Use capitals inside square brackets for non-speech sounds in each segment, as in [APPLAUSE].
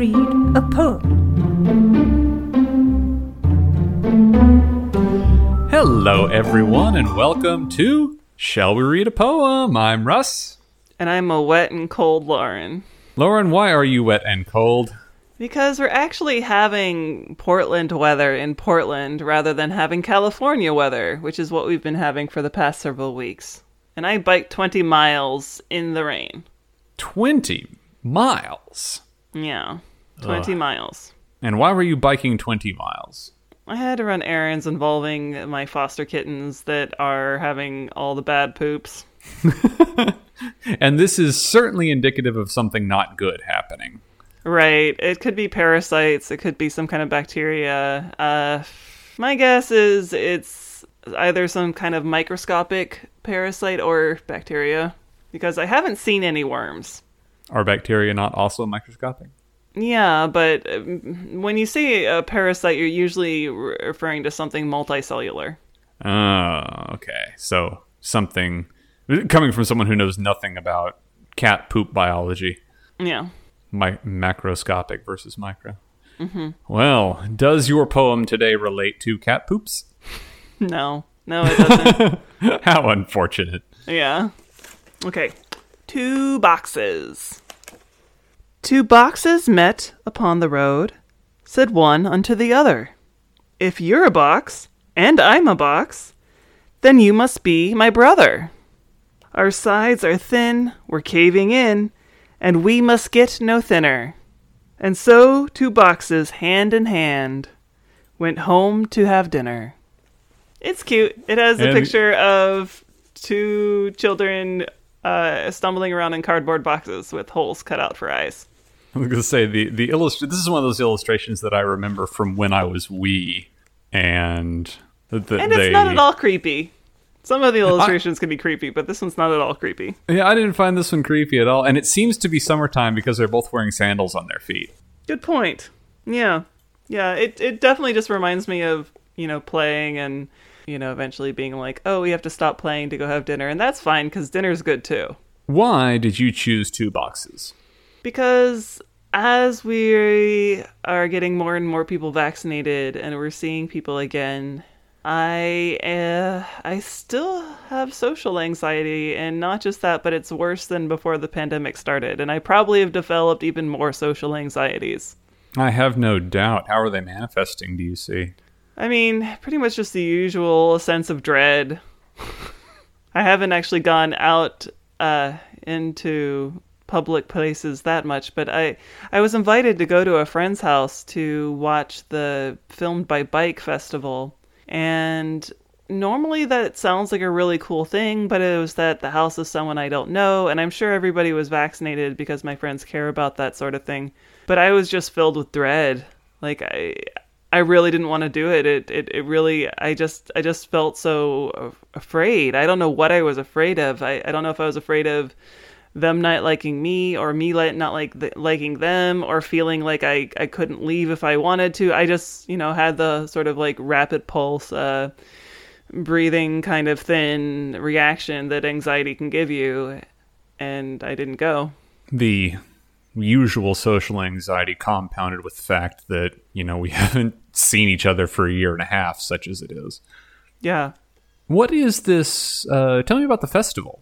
read a poem? Hello, everyone, and welcome to Shall We Read a Poem? I'm Russ. And I'm a wet and cold Lauren. Lauren, why are you wet and cold? Because we're actually having Portland weather in Portland rather than having California weather, which is what we've been having for the past several weeks. And I biked 20 miles in the rain. 20 miles. Yeah, 20 Ugh. miles. And why were you biking 20 miles? I had to run errands involving my foster kittens that are having all the bad poops. [LAUGHS] And this is certainly indicative of something not good happening. Right. It could be parasites. It could be some kind of bacteria. Uh, my guess is it's either some kind of microscopic parasite or bacteria because I haven't seen any worms. Are bacteria not also microscopic? Yeah, but um, when you say a parasite, you're usually referring to something multicellular. Oh, okay. So something coming from someone who knows nothing about cat poop biology. Yeah. Mi- macroscopic versus micro. Mm-hmm. Well, does your poem today relate to cat poops? [LAUGHS] No. No, it doesn't. [LAUGHS] How unfortunate. Yeah. Okay. Two boxes. Two boxes met upon the road. Said one unto the other, If you're a box, and I'm a box, then you must be my brother. Our sides are thin, we're caving in, and we must get no thinner. And so two boxes, hand in hand, went home to have dinner. It's cute. It has a And- picture of two children uh, stumbling around in cardboard boxes with holes cut out for eyes. I was going to say the the illust- This is one of those illustrations that I remember from when I was wee, and th- th- And it's not at all creepy. Some of the [LAUGHS] illustrations can be creepy, but this one's not at all creepy. Yeah, I didn't find this one creepy at all, and it seems to be summertime because they're both wearing sandals on their feet. Good point. Yeah. Yeah, it it definitely just reminds me of, you know, playing and, you know, eventually being like, "Oh, we have to stop playing to go have dinner." And that's fine cuz dinner's good too. Why did you choose two boxes? Because as we are getting more and more people vaccinated and we're seeing people again, I uh, I still have social anxiety and not just that, but it's worse than before the pandemic started and I probably have developed even more social anxieties. I have no doubt. How are they manifesting? Do you see? I mean, pretty much just the usual sense of dread. [LAUGHS] I haven't actually gone out uh, into public places that much, but I I was invited to go to a friend's house to watch the Filmed by Bike festival, and normally that sounds like a really cool thing, but it was that the house of someone I don't know, and I'm sure everybody was vaccinated because my friends care about that sort of thing. But I was just filled with dread. Like I I really didn't want to do it. It, it it really I just I just felt so afraid. I don't know what I was afraid of. I, I don't know if I was afraid of them not liking me or me not like th- liking them or feeling like I I couldn't leave if I wanted to. I just, you know, had the sort of like rapid pulse uh breathing kind of thin reaction that anxiety can give you and I didn't go. The usual social anxiety compounded with the fact that you know we [LAUGHS] haven't seen each other for a year and a half, such as it is. Yeah. What is this? Uh, tell me about the festival.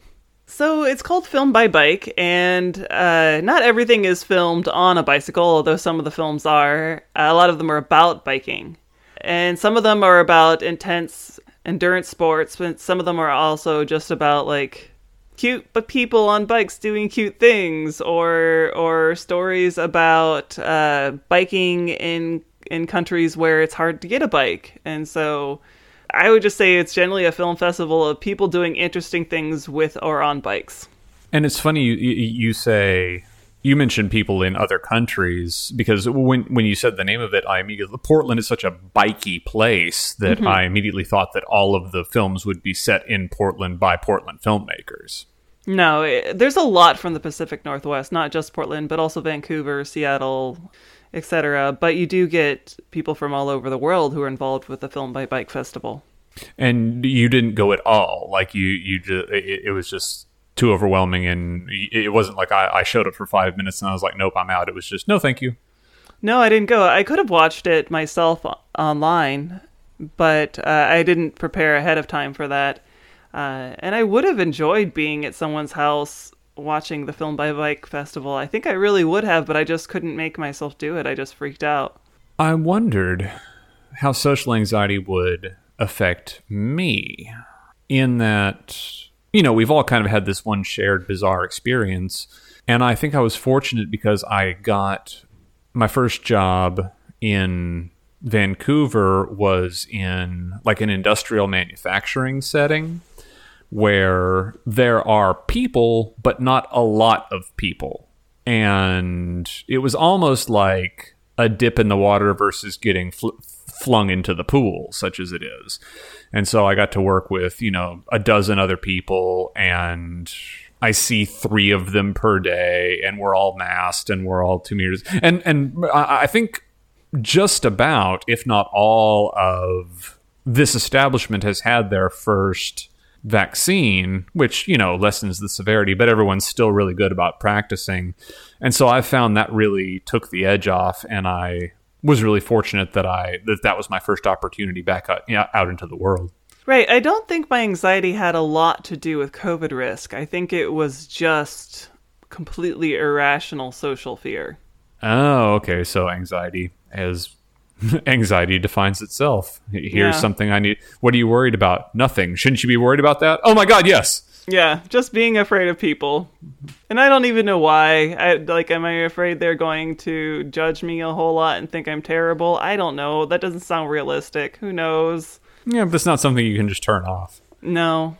So it's called Film by Bike, and uh, not everything is filmed on a bicycle, although some of the films are. a lot of them are about biking, and some of them are about intense endurance sports, but some of them are also just about like cute but people on bikes doing cute things, or or stories about uh, biking in in countries where it's hard to get a bike, and so. I would just say it's generally a film festival of people doing interesting things with or on bikes. And it's funny you, you say you mentioned people in other countries because when when you said the name of it, I immediately Portland is such a bikey place that mm-hmm. I immediately thought that all of the films would be set in Portland by Portland filmmakers. No, it, there's a lot from the Pacific Northwest, not just Portland, but also Vancouver, Seattle, etc. But you do get people from all over the world who are involved with the Film by Bike Festival. And you didn't go at all. Like you, you just it, it was just too overwhelming, and it wasn't like I, I showed up for five minutes and I was like, nope, I'm out. It was just no, thank you. No, I didn't go. I could have watched it myself online, but uh, I didn't prepare ahead of time for that. Uh, and I would have enjoyed being at someone's house watching the Film by Bike Festival. I think I really would have, but I just couldn't make myself do it. I just freaked out. I wondered how social anxiety would affect me in that, you know, we've all kind of had this one shared bizarre experience. And I think I was fortunate because I got my first job in Vancouver was in like an industrial manufacturing setting where there are people, but not a lot of people. And it was almost like a dip in the water versus getting fl- flung into the pool, such as it is. And so I got to work with, you know, a dozen other people and I see three of them per day and we're all masked and we're all two meters. And, and I think just about, if not all of this establishment has had their first vaccine, which, you know, lessens the severity, but everyone's still really good about practicing. And so I found that really took the edge off and I was really fortunate that I that that was my first opportunity back out, yeah, out into the world. Right. I don't think my anxiety had a lot to do with COVID risk. I think it was just completely irrational social fear. Oh, okay. So anxiety as [LAUGHS] anxiety defines itself. Here's Yeah. something I need. What are you worried about? Nothing. Shouldn't you be worried about that? Oh my god, yes. Yeah, just being afraid of people. And I don't even know why. I like am I afraid they're going to judge me a whole lot and think I'm terrible? I don't know. That doesn't sound realistic. Who knows? Yeah, but it's not something you can just turn off. No.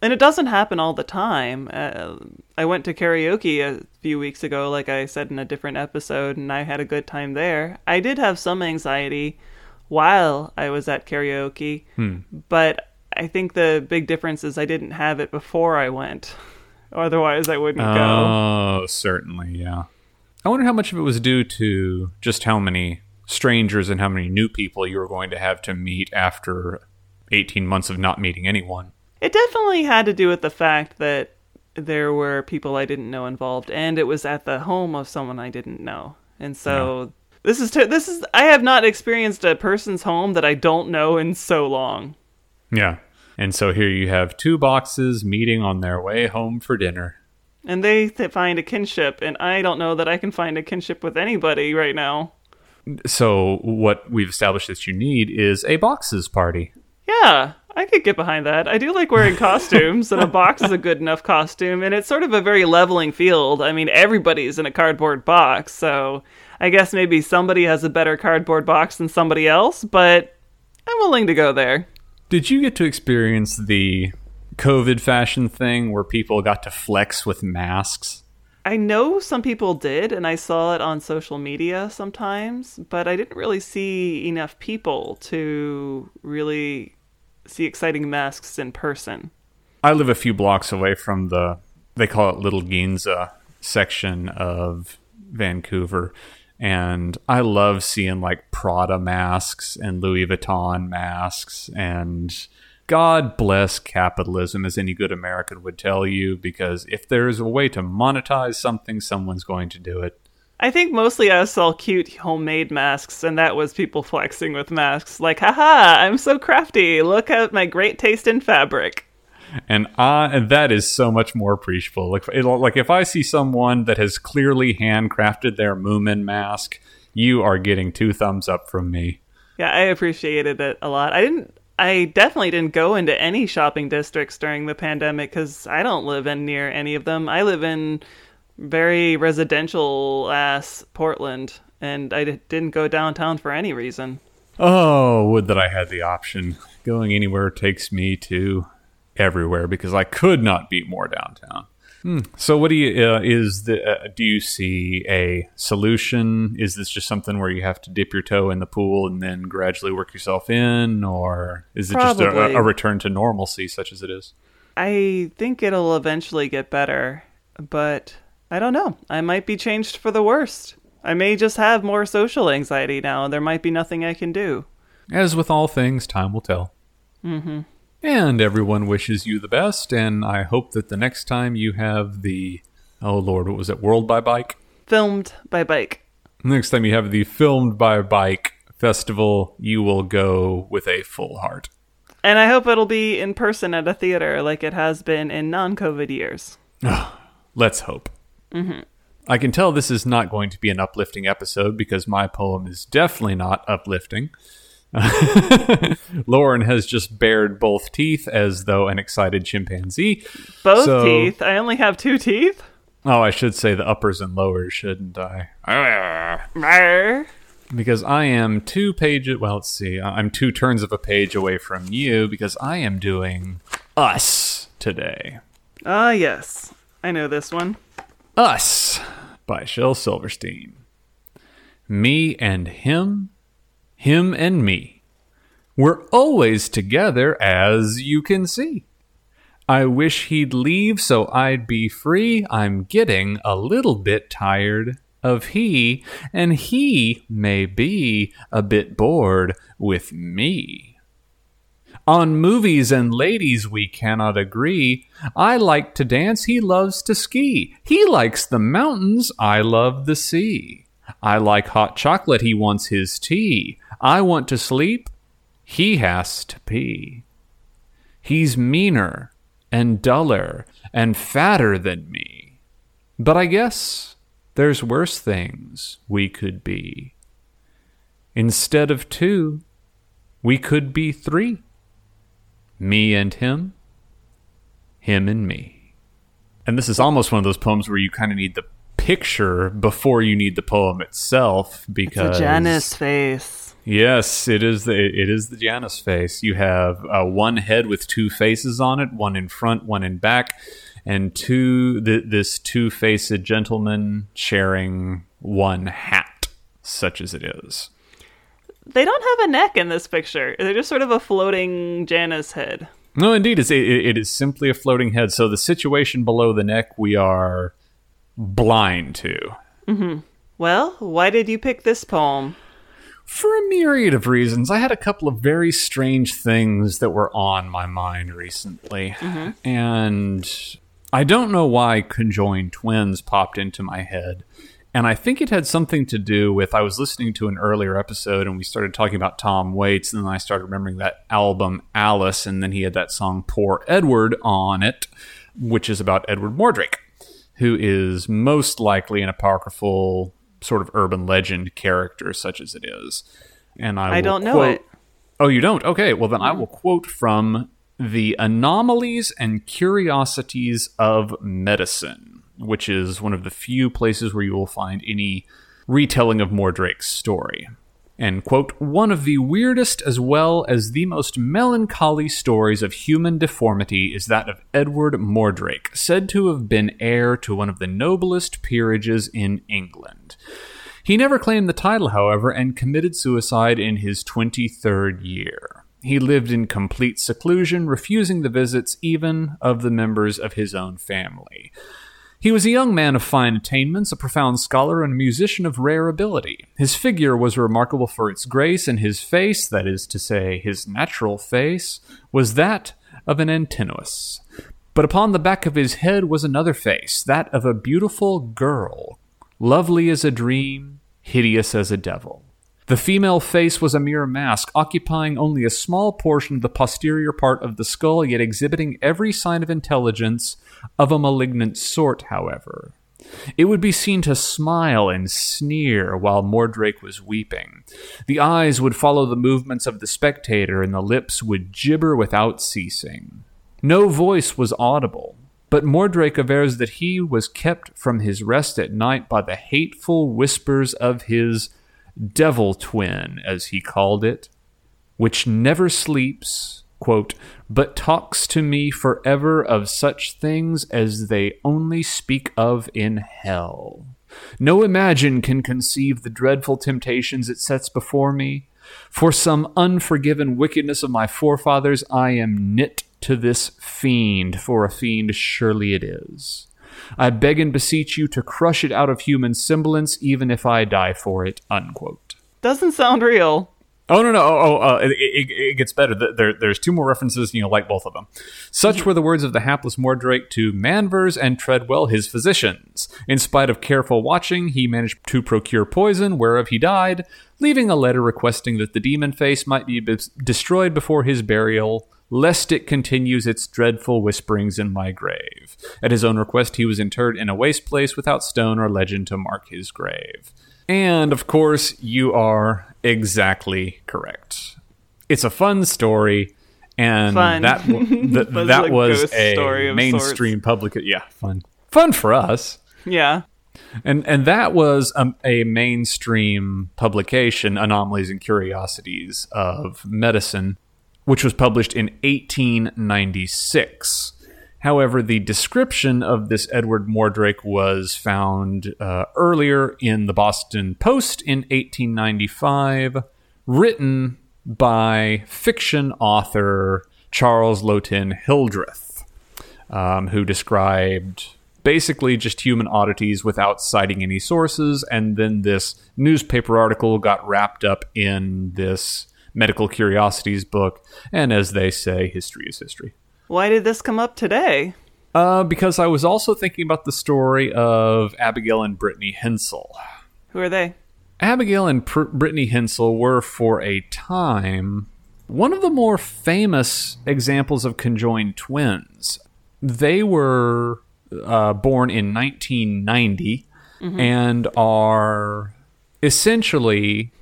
And it doesn't happen all the time. Uh, I went to karaoke a few weeks ago, like I said in a different episode, and I had a good time there. I did have some anxiety while I was at karaoke, but I think the big difference is I didn't have it before I went. [LAUGHS] Otherwise, I wouldn't go. Oh, certainly, yeah. I wonder how much of it was due to just how many strangers and how many new people you were going to have to meet after 18 months of not meeting anyone. It definitely had to do with the fact that there were people I didn't know involved, and it was at the home of someone I didn't know. And so this is t- this is I have not experienced a person's home that I don't know in so long. Yeah. And so here you have two boxes meeting on their way home for dinner. And they th- find a kinship, and I don't know that I can find a kinship with anybody right now. So what we've established that you need is a boxes party. Yeah, I could get behind that. I do like wearing costumes, and a box is a good enough costume, and it's sort of a very leveling field. I mean, everybody's in a cardboard box, so I guess maybe somebody has a better cardboard box than somebody else, but I'm willing to go there. Did you get to experience the COVID fashion thing where people got to flex with masks? I know some people did, and I saw it on social media sometimes, but I didn't really see enough people to really see exciting masks in person. I live a few blocks away from the they call it Little Ginza section of Vancouver and I love seeing like Prada masks and Louis Vuitton masks and God bless capitalism as any good American would tell you because if there is a way to monetize something someone's going to do it. I think mostly I saw cute homemade masks, and that was people [LAUGHS] flexing with masks. Like, haha, I'm so crafty. Look at my great taste in fabric. And I and that is so much more appreciable. Like, like if I see someone that has clearly handcrafted their Moomin mask, you are getting two thumbs up from me. Yeah, I appreciated it a lot. I didn't. I definitely didn't go into any shopping districts during the pandemic because I don't live in near any of them. I live in very residential ass Portland, and I didn't go downtown for any reason. Oh, would that I had the option. Going anywhere takes me to everywhere because I could not be more downtown. Hmm. So, what do you uh, is the? Uh, do you see a solution? Is this just something where you have to dip your toe in the pool and then gradually work yourself in, or is it just a, a return to normalcy, such as it is? I think it'll eventually get better, but I don't know. I might be changed for the worst. I may just have more social anxiety now. There might be nothing I can do. As with all things, time will tell. Mm-hmm. And everyone wishes you the best, and I hope that the next time you have the oh lord, what was it, World by Bike? Filmed by bike. Next time you have the filmed by bike festival, you will go with a full heart. And I hope it'll be in person at a theater like it has been in non COVID years. Let's hope. Mm-hmm. I can tell this is not going to be an uplifting episode because my poem is definitely not uplifting. [LAUGHS] Lauren has just bared both teeth as though an excited chimpanzee. Both so, teeth? I only have two teeth? Oh, I should say the uppers and lowers, shouldn't I? because I am two pages. Well, let's see. I'm two turns of a page away from you because I am doing Us today. Ah, yes. I know this one. Us by Shel Silverstein. Me and him, him and me. We're always together, as you can see. I wish he'd leave so I'd be free. I'm getting a little bit tired of he, and he may be a bit bored with me. On movies and ladies we cannot agree. I like to dance, he loves to ski. He likes the mountains, I love the sea. I like hot chocolate, he wants his tea. I want to sleep, he has to pee. He's meaner and duller and fatter than me. But I guess there's worse things we could be. Instead of two, we could be three. Me and him, him and me. And this is almost one of those poems where you kind of need the picture before you need the poem itself because it's a Janus face. Yes, it is the it is the Janus face. You have uh, one head with two faces on it, one in front, one in back and two th- this two-faced gentleman sharing one hat, such as it is. They don't have a neck in this picture. They're just sort of a floating Janus head. No, indeed, it's, it, it is simply a floating head. So the situation below the neck we are blind to. Mm-hmm. Well, why did you pick this poem? For a myriad of reasons. I had a couple of very strange things that were on my mind recently. Mm-hmm. And I don't know why conjoined twins popped into my head. And I think it had something to do with I was listening to an earlier episode and we started talking about Tom Waits, and then I started remembering that album Alice, and then he had that song Poor Edward on it, which is about Edward Mordrake, who is most likely an apocryphal sort of urban legend character, such as it is. And I, I don't know quote, it. Oh, you don't? Okay, well then I mm-hmm. will quote from the Anomalies and Curiosities of Medicine, which is one of the few places where you will find any retelling of Mordrake's story. And, quote, one of the weirdest as well as the most melancholy stories of human deformity is that of Edward Mordrake, said to have been heir to one of the noblest peerages in England. He never claimed the title, however, and committed suicide in his 23rd year. He lived in complete seclusion, refusing the visits even of the members of his own family. He was a young man of fine attainments, a profound scholar, and a musician of rare ability. His figure was remarkable for its grace, and his face, that is to say, his natural face, was that of an Antinous. But upon the back of his head was another face, that of a beautiful girl, lovely as a dream, hideous as a devil. The female face was a mere mask, occupying only a small portion of the posterior part of the skull, yet exhibiting every sign of intelligence of a malignant sort, however. It would be seen to smile and sneer while Mordrake was weeping. The eyes would follow the movements of the spectator, and the lips would gibber without ceasing. No voice was audible, but Mordrake avers that he was kept from his rest at night by the hateful whispers of his devil twin, as he called it, which never sleeps, quote, but talks to me forever of such things as they only speak of in hell. No imagine can conceive the dreadful temptations it sets before me. For some unforgiven wickedness of my forefathers, I am knit to this fiend, for a fiend surely it is. I beg and beseech you to crush it out of human semblance, even if I die for it. Unquote. Doesn't sound real. Oh no no oh, oh uh, it, it, it, gets better. There, there's two more references. And you'll like both of them. Such were the words of the hapless Mordrake to Manvers and Treadwell, his physicians. In spite of careful watching, he managed to procure poison, whereof he died, leaving a letter requesting that the demon face might be b- destroyed before his burial, lest it continues its dreadful whisperings in my grave. At his own request, he was interred in a waste place without stone or legend to mark his grave. And of course, you are exactly correct. It's a fun story, and Fun. that [LAUGHS] th- Was that a was a of mainstream public. Yeah, fun, fun for us. Yeah. And and that was um, a mainstream publication, Anomalies and Curiosities of Medicine, which was published in 1896. However, the description of this Edward Mordrake was found uh, earlier in the Boston Post in 1895, written by fiction author Charles Lotin Hildreth, um, who described basically just human oddities without citing any sources. And then this newspaper article got wrapped up in this medical curiosities book. And as they say, history is history. Why did this come up today? Uh, because I was also thinking about the story of Abigail and Brittany Hensel. Who are they? Abigail and Pr- Brittany Hensel were, for a time, one of the more famous examples of conjoined twins. They were uh, born in 1990 and are essentially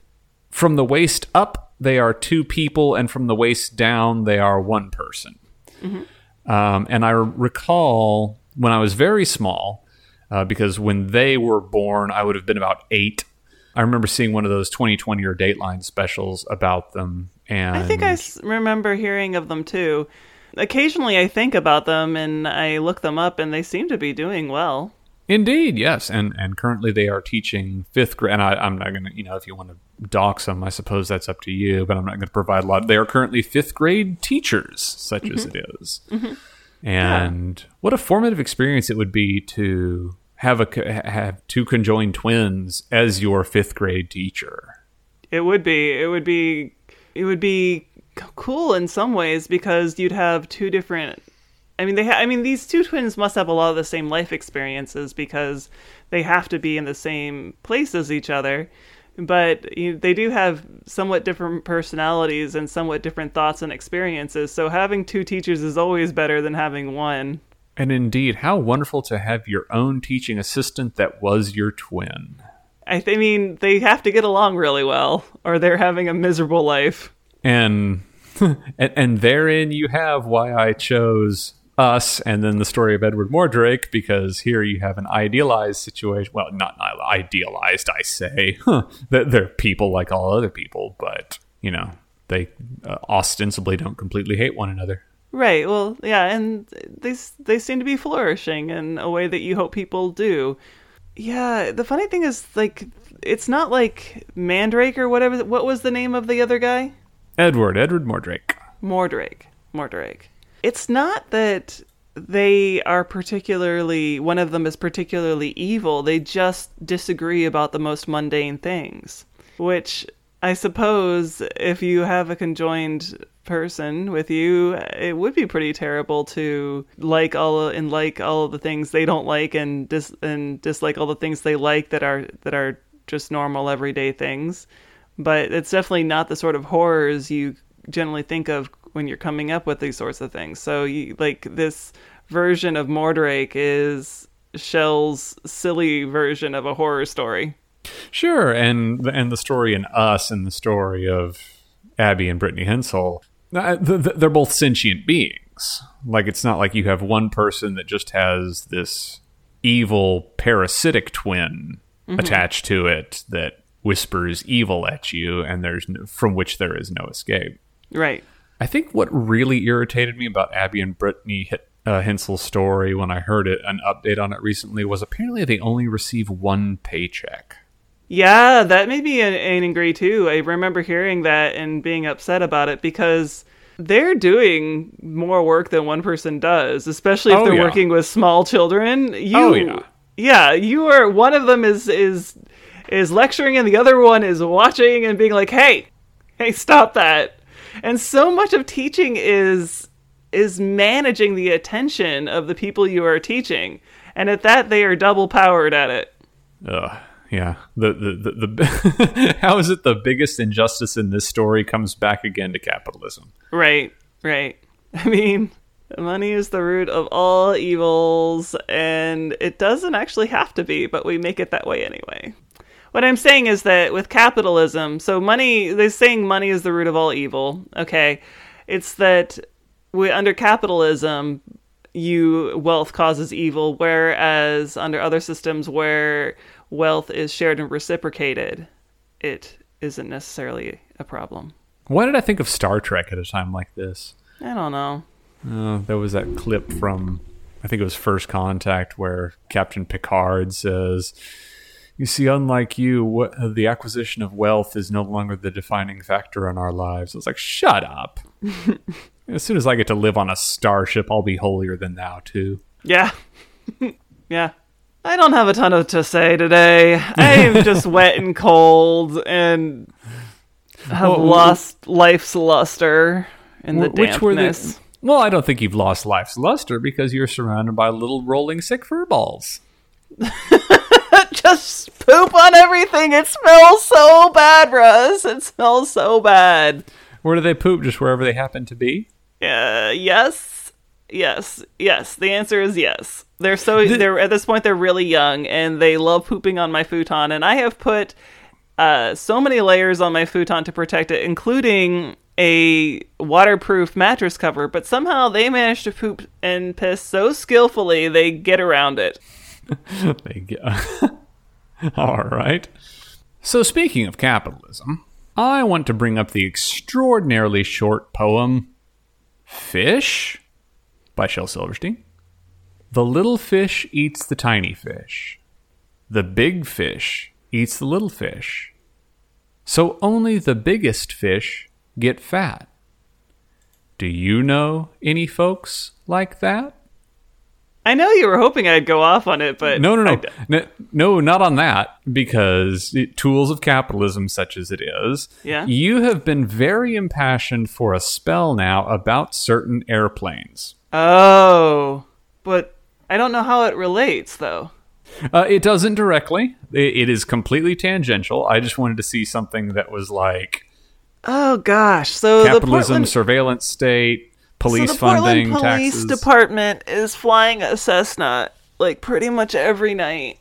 from the waist up, they are two people, and from the waist down, they are one person. Um, and I recall when I was very small, uh, because when they were born, I would have been about eight. I remember seeing one of those 2020 or Dateline specials about them. And I think I s- remember hearing of them too. Occasionally I think about them and I look them up and they seem to be doing well. Indeed, yes, and and currently they are teaching fifth grade. And I, I'm not going to, you know, if you want to dox them, I suppose that's up to you. But I'm not going to provide a lot. They are currently fifth grade teachers, such as mm-hmm. it is. Mm-hmm. And what a formative experience it would be to have a have two conjoined twins as your fifth grade teacher. It would be it would be it would be cool in some ways because you'd have two different I mean they ha- I mean these two twins must have a lot of the same life experiences because they have to be in the same place as each other. But you, they do have somewhat different personalities and somewhat different thoughts and experiences. So having two teachers is always better than having one. And indeed, how wonderful to have your own teaching assistant that was your twin. I, th- I mean, they have to get along really well, or they're having a miserable life. and [LAUGHS] and, and therein you have why I chose us and then the story of Edward Mordrake because here you have an idealized situation well not idealized I say [LAUGHS] huh, they're people like all other people but you know they uh, ostensibly don't completely hate one another Right. Well, yeah, and they they seem to be flourishing in a way that you hope people do. Yeah. The funny thing is, like, it's not like Mandrake or whatever. What was the name of the other guy? Edward Edward Mordrake Mordrake. Mordrake. It's not that they are particularly one of them is particularly evil. They just disagree about the most mundane things, which I suppose if you have a conjoined person with you, it would be pretty terrible to like all and like all the things they don't like and dis and dislike all the things they like that are that are just normal everyday things. But it's definitely not the sort of horrors you generally think of when you're coming up with these sorts of things. So you like this version of Mordrake is Shel's silly version of a horror story. Sure, and and the story in Us and the story of Abby and Brittany Hensel, uh, th- th- they're both sentient beings. Like it's not like you have one person that just has this evil parasitic twin attached to it that whispers evil at you, and there's no, from which there is no escape. Right. I think what really irritated me about Abby and Brittany H- uh, Hensel's story when I heard it, an update on it recently, was apparently they only receive one paycheck. Yeah, that made me an- angry too. I remember hearing that and being upset about it because they're doing more work than one person does, especially if Oh, they're yeah. working with small children. You, Oh, yeah. yeah, you are. One of them is is is lecturing, and the other one is watching and being like, "Hey, hey, stop that. And so much of teaching is is managing the attention of the people you are teaching. And at that they are double powered at it. Ugh. Yeah. The the the, the [LAUGHS] how is it the biggest injustice in this story comes back again to capitalism? Right. Right. I mean, money is the root of all evils and it doesn't actually have to be, but we make it that way anyway. What I'm saying is that with capitalism, so money, they're saying money is the root of all evil. Okay. It's that we, under capitalism, you wealth causes evil, whereas under other systems where wealth is shared and reciprocated, it isn't necessarily a problem. Why did I think of Star Trek at a time like this? I don't know. Uh, there was that clip from, I think it was First Contact, where Captain Picard says, "You see, unlike you, what, uh, the acquisition of wealth is no longer the defining factor in our lives." I was like, "Shut up." [LAUGHS] as soon as I get to live on a starship, I'll be holier than thou too. Yeah. [LAUGHS] yeah. I don't have a ton of to say today. I am [LAUGHS] just wet and cold and have Well, lost life's luster in the Wh- Which were dampness. the? Well, I don't think you've lost life's luster because you're surrounded by little rolling sick fur balls. [LAUGHS] just poop on everything. It smells so bad, Russ. It smells so bad. Where do they poop? Just wherever they happen to be. Uh, yes, yes, yes. The answer is yes. They're so they're at this point they're really young and they love pooping on my futon. And I have put uh, so many layers on my futon to protect it, including a waterproof mattress cover. But somehow they manage to poop and piss so skillfully they get around it. [LAUGHS] They get. [LAUGHS] All right. So, speaking of capitalism, I want to bring up the extraordinarily short poem Fish by Shel Silverstein. The little fish eats the tiny fish. The big fish eats the little fish. So only the biggest fish get fat. Do you know any folks like that? I know you were hoping I'd go off on it, but No, no, no, no, no, not on that. Because it, tools of capitalism, such as it is, Yeah. you have been very impassioned for a spell now about certain airplanes. Oh, but I don't know how it relates though. Uh, it doesn't directly. It, it is completely tangential. I just wanted to see something that was like Oh gosh, so the capitalism, Portland, surveillance state, police so the Portland Police taxes. Department is flying a Cessna like pretty much every night,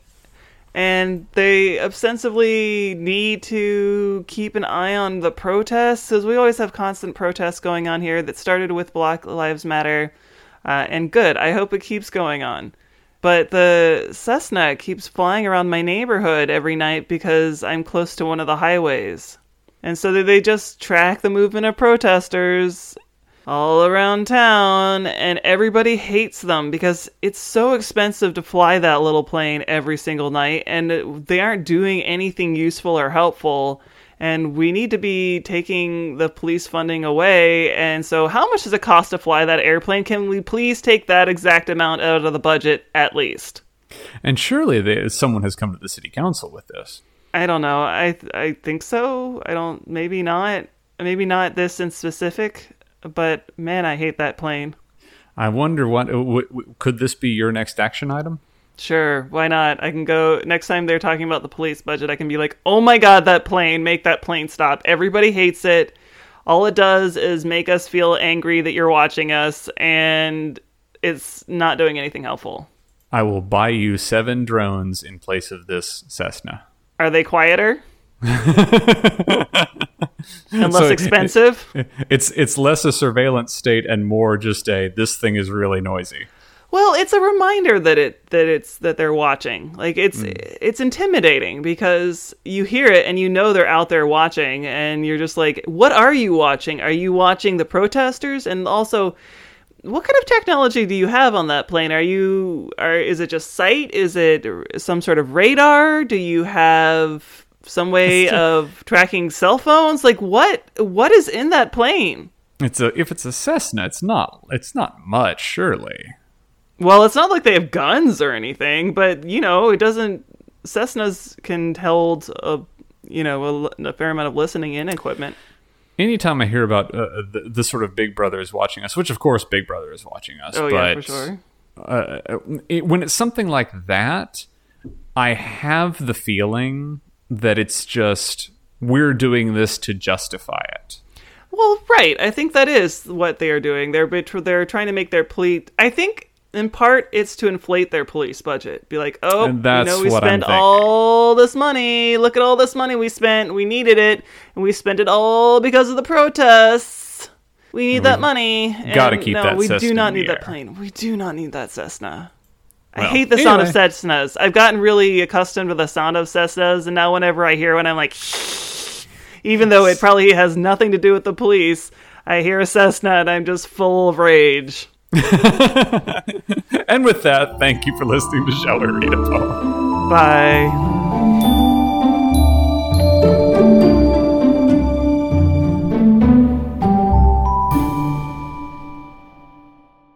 and they ostensibly need to keep an eye on the protests, because we always have constant protests going on here. That started with Black Lives Matter, uh, and good. I hope it keeps going on. But the Cessna keeps flying around my neighborhood every night because I'm close to one of the highways. And so they just track the movement of protesters all around town, and everybody hates them because it's so expensive to fly that little plane every single night, and they aren't doing anything useful or helpful. And we need to be taking the police funding away. And so, how much does it cost to fly that airplane? Can we please take that exact amount out of the budget at least? and surely there, someone has come to the city council with this. I don't know. I I think so. I don't. Maybe not. Maybe not this in specific. But man, I hate that plane. I wonder what uh, w- w- could this be your next action item? Sure, why not? I can go next time they're talking about the police budget. I can be like, "Oh my god, that plane! Make that plane stop! Everybody hates it. All it does is make us feel angry that you're watching us, and it's not doing anything helpful." I will buy you seven drones in place of this Cessna. Are they quieter [LAUGHS] and less So it- expensive? [LAUGHS] It's it's less a surveillance state and more just a this thing is really noisy. Well, it's a reminder that it that it's that they're watching. Like it's hmm. it's intimidating because you hear it and you know they're out there watching and you're just like, "What are you watching? Are you watching the protesters?" And also, what kind of technology do you have on that plane? Are you are is it just sight? Is it some sort of radar? Do you have some way of tracking cell phones? Like what what is in that plane? It's a if it's a Cessna, it's not it's not much surely. Well, it's not like they have guns or anything, but you know, it doesn't. Cessnas can hold a you know a, a fair amount of listening in equipment. anytime I hear about uh, the, the sort of Big Brother is watching us, which of course Big Brother is watching us, Oh but yeah, for sure. uh, it, when it's something like that, I have the feeling that it's just we're doing this to justify it. Well, right. I think that is what they are doing. They're they're trying to make their police. I think in part it's to inflate their police budget. Be like, oh, that's you know, we spent all this money. Look at all this money we spent. We needed it, and we spent it all because of the protests. We need that money. gotta And keep no, that we Cessna do not need that plane. We do not need that Cessna. I hate the sound of. Cessnas. I've gotten really accustomed to the sound of Cessnas, and now whenever I hear one, I'm like, even though it probably has nothing to do with the police, I hear a Cessna and I'm just full of rage. [LAUGHS] And with that, thank you for listening to Shall We Read a Poem? Bye.